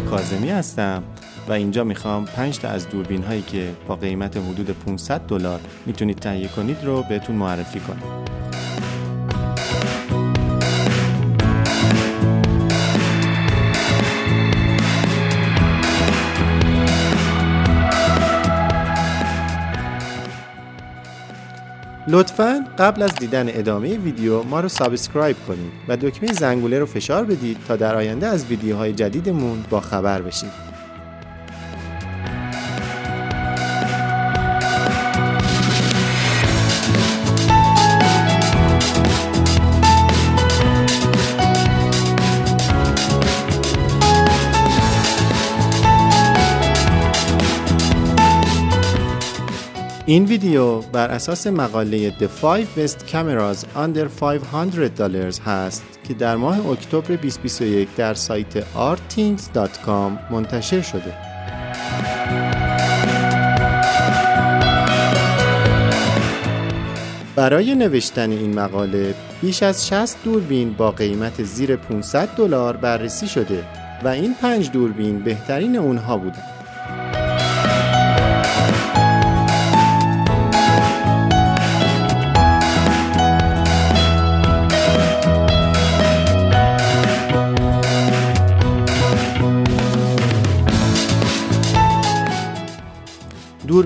کازمی هستم و اینجا می‌خوام 5 تا از دوربین هایی که با قیمت حدود 500 دلار می‌تونید تهیه کنید رو بهتون معرفی کنم. لطفا قبل از دیدن ادامه ویدیو ما رو سابسکرایب کنید و دکمه زنگوله رو فشار بدید تا در آینده از ویدیوهای جدیدمون با خبر بشید. این ویدیو بر اساس مقاله The 5 Best Cameras Under 500 Dollars هست که در ماه اکتبر 2021 در سایت artthings.com منتشر شده. برای نوشتن این مقاله بیش از 60 دوربین با قیمت زیر 500 دلار بررسی شده و این پنج دوربین بهترین اونها بودند.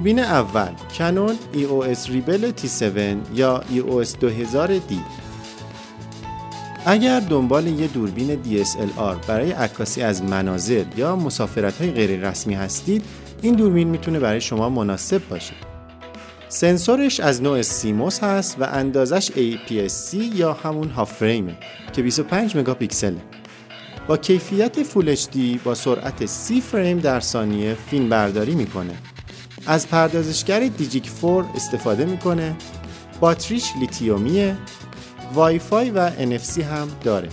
دوربین اول کنون EOS ریبل T7 یا EOS 2000D اگر دنبال یه دوربین DSLR برای عکاسی از مناظر یا مسافرت های غیر رسمی هستید این دوربین می‌تونه برای شما مناسب باشه. سنسورش از نوع سیموس هست و اندازش APS-C یا همون هاف فریمه که 25 مگاپیکسله. با کیفیت فول HD با سرعت 30 فریم در ثانیه فیلم برداری می‌کنه. از پردازشگر دیجیک 4 استفاده می‌کنه. باتریش لیتیومیه. وای فای و NFC هم داره.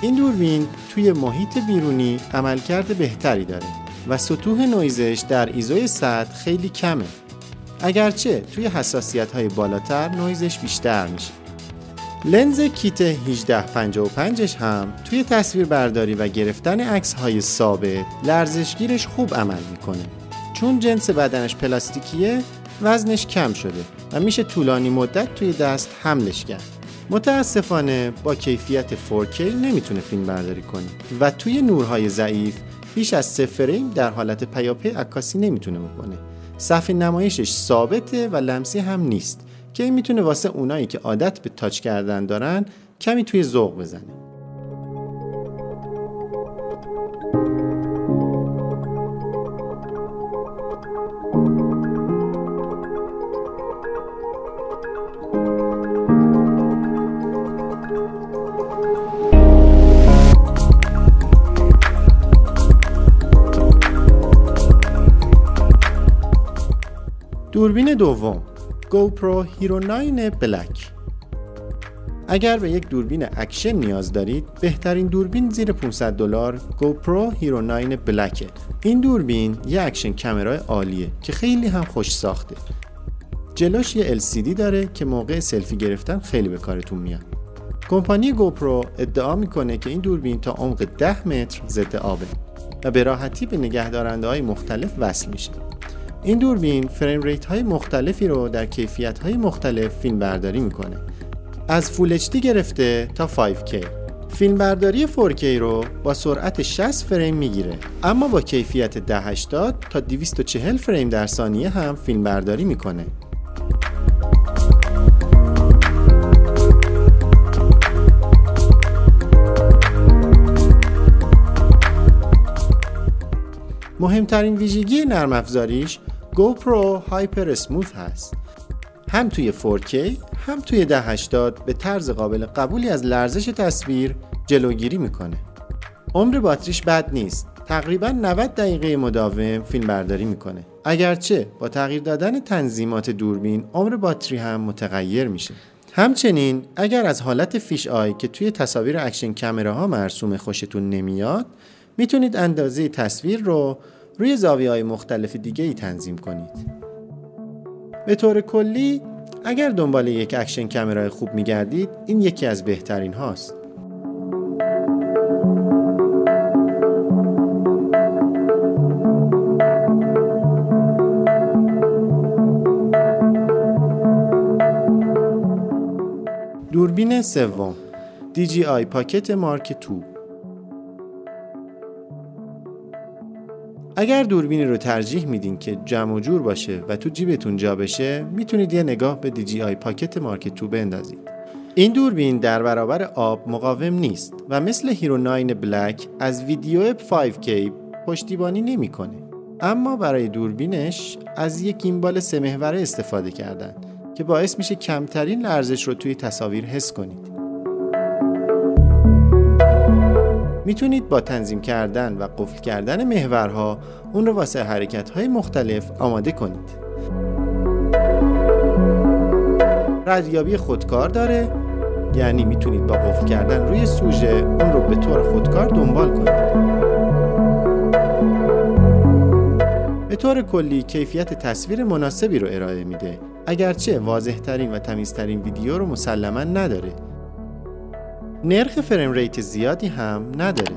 این دوربین توی محیط بیرونی عملکرد بهتری داره و سطوح نویزش در ایزوی سطح خیلی کمه. اگرچه توی حساسیت های بالاتر نویزش بیشتر میشه. لنز کیت 1855 هم توی تصویر برداری و گرفتن عکس های ثابت لرزشگیرش خوب عمل می‌کنه. چون جنس بدنش پلاستیکیه وزنش کم شده و میشه طولانی مدت توی دست حملش کرد. متاسفانه با کیفیت 4K نمی‌تونه فیلم برداری کنه و توی نورهای ضعیف بیش از سه فریم در حالت پیاپی عکاسی نمی‌تونه بکنه. صفحه نمایشش ثابته و لمسی هم نیست که این می‌تونه واسه اونایی که عادت به تاچ کردن دارن کمی توی ذوق بزنه. دوربین دوم GoPro Hero 9 Black اگر به یک دوربین اکشن نیاز دارید بهترین دوربین زیر 500 دلار GoPro Hero 9 Blackه این دوربین یه action camera ی عالیه که خیلی هم خوش ساخته. جلوش یه LCD داره که موقع سلفی گرفتن خیلی به کارتون میاد. کمپانی GoPro ادعا می‌کنه که این دوربین تا عمق 10 متر ضد آبه و به راحتی به نگهدارنده های مختلف وصل میشه. این دوربین فریم ریت های مختلفی رو در کیفیت های مختلف فیلم برداری می‌کنه. از فول HD گرفته تا 5K فیلم برداری 4K رو با سرعت 60 فریم می‌گیره. اما با کیفیت 1080 تا 240 فریم در ثانیه هم فیلم برداری می‌کنه. مهمترین ویژگی نرم افزاریش GoPro HyperSmooth هست. هم توی 4K هم توی 1080 به طرز قابل قبولی از لرزش تصویر جلوگیری می‌کنه. عمر باتریش بد نیست. تقریبا 90 دقیقه مداوم فیلم برداری می‌کنه. اگرچه با تغییر دادن تنظیمات دوربین عمر باتری هم متغیر میشه. همچنین اگر از حالت fisheye که توی تصاویر action camera ها مرسوم خوشتون نمیاد می‌تونید اندازه تصویر رو روی زاویه های مختلف دیگه ای تنظیم کنید. به طور کلی اگر دنبال یک action camera ی خوب میگردید این یکی از بهترین هاست. دوربین سوم DJI Pocket مارک 2 اگر دوربینی رو ترجیح میدین که جمع و جور باشه و تو جیبتون جا بشه می‌تونید یه نگاه به DJI Pocket مارک 2 بندازید این دوربین در برابر آب مقاوم نیست و مثل Hero 9 Black از ویدیو 5K پشتیبانی نمی‌کنه. اما برای دوربینش از یک gimbal سه استفاده کردن که باعث میشه کمترین لرزش رو توی تصاویر حس کنید. می‌تونید با تنظیم کردن و قفل کردن محورها اون رو واسه حرکت های مختلف آماده کنید. ردیابی خودکار داره یعنی می‌تونید با قفل کردن روی سوژه اون رو به طور خودکار دنبال کنید. به طور کلی کیفیت تصویر مناسبی رو ارائه میده. اگرچه واضح ترین و تمیزترین ویدیو رو مسلما نداره. نرخ frame rate زیادی هم نداره.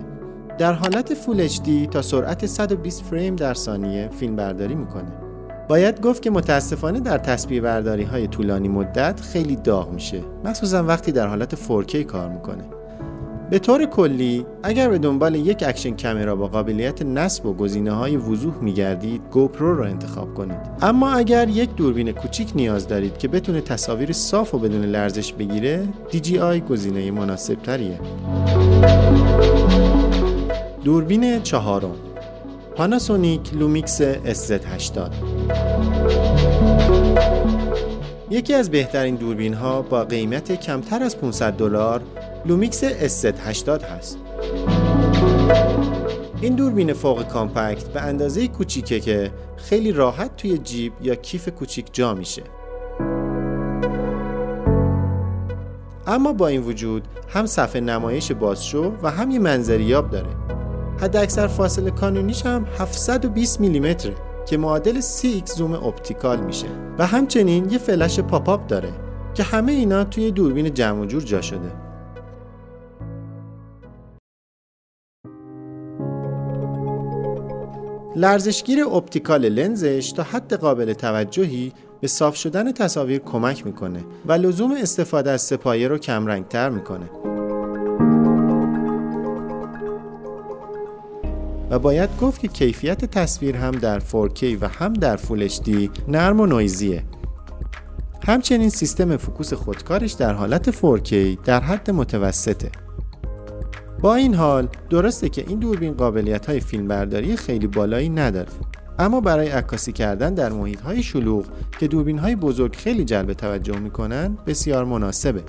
در حالت full HD تا سرعت 120 فریم در ثانیه فیلم برداری می‌کنه. باید گفت که متاسفانه در تصویر برداری های طولانی مدت خیلی داغ میشه. مخصوصا وقتی در حالت 4K کار می‌کنه. به طور کلی اگر به دنبال یک action camera با قابلیت نصب و گزینه های وضوح میگردید GoPro را انتخاب کنید. اما اگر یک دوربین کوچیک نیاز دارید که بتونه تصاویر صاف و بدون لرزش بگیره DJI گزینه مناسب تریه دوربین چهارم Panasonic Lumix SZ80 یکی از بهترین دوربین ها با قیمت کمتر از 500 دلار Lumix SZ80 هست. این دوربین فوق compact به اندازه کوچیکه که خیلی راحت توی جیب یا کیف کوچیک جا میشه. اما با این وجود هم صفحه نمایش بازشو و هم یه منظریاب داره. حد اکثر فاصله کانونیش هم 720 میلیمتره که معادل 3x زوم optical میشه و همچنین یه فلش pop-up داره که همه اینا توی دوربین جمع جور جا شده لرزشگیر optical لنزش تا حد قابل توجهی به صاف شدن تصاویر کمک می‌کنه و لزوم استفاده از سپایه رو کمرنگتر می‌کنه. و باید گفت که کیفیت تصویر هم در 4K و هم در HD نرم و نویزیه. همچنین سیستم فوکوس خودکارش در حالت 4K در حد متوسطه. با این حال درسته که این دوربین قابلیت های فیلمبرداری خیلی بالایی نداره. اما برای عکاسی کردن در محیط های شلوغ که دوربین های بزرگ خیلی جلب توجه می‌کنن بسیار مناسبه.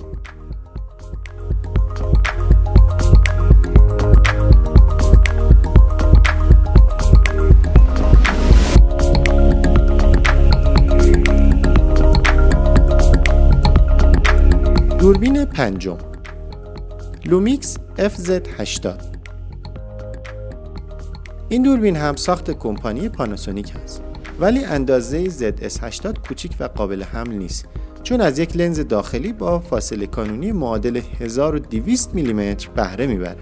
دوربین پنجم. Lumix FZ80 این دوربین هم ساخت کمپانی پاناسونیک هست ولی اندازه ZS80 کوچیک و قابل حمل نیست چون از یک لنز داخلی با فاصله کانونی معادل 1200 میلیمتر بهره می‌بره.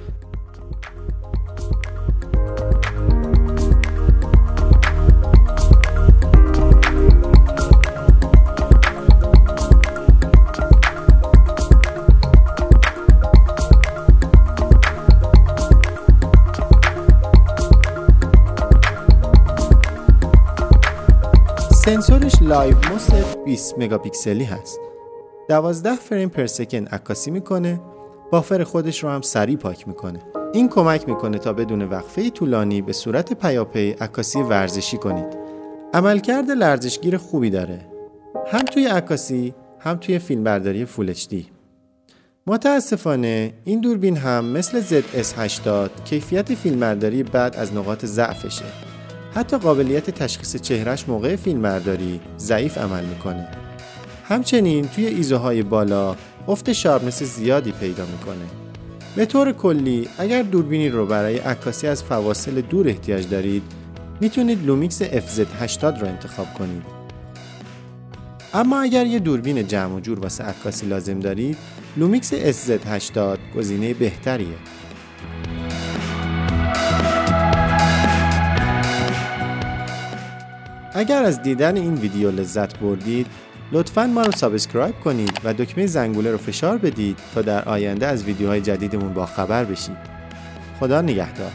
سنسورش Live MOS 20 مگاپیکسلی هست. 12 فریم per second عکاسی می‌کنه buffer خودش رو هم سریع پاک می‌کنه. این کمک می‌کنه تا بدون وقفه طولانی به صورت پیاپی عکاسی ورزشی کنید. عملکرد لرزشگیر خوبی داره. هم توی عکاسی هم توی فیلمبرداری full HD متاسفانه این دوربین هم مثل ZS80 کیفیت فیلمبرداری بعد از نقاط ضعفشه. حتی قابلیت تشخیص چهرش موقع فیلمبرداری ضعیف عمل می‌کنه. همچنین توی ایزوهای بالا افت sharpness زیادی پیدا می‌کنه. به طور کلی اگر دوربینی رو برای عکاسی از فواصل دور احتیاج دارید می‌تونید Lumix FZ80 رو انتخاب کنید. اما اگر یه دوربین جمع و جور واسه عکاسی لازم دارید Lumix SZ80 گزینه بهتریه. اگر از دیدن این ویدیو لذت بردید لطفا ما رو سابسکرایب کنید و دکمه زنگوله رو فشار بدید تا در آینده از ویدیوهای جدیدمون با خبر بشید. خدا نگهدار.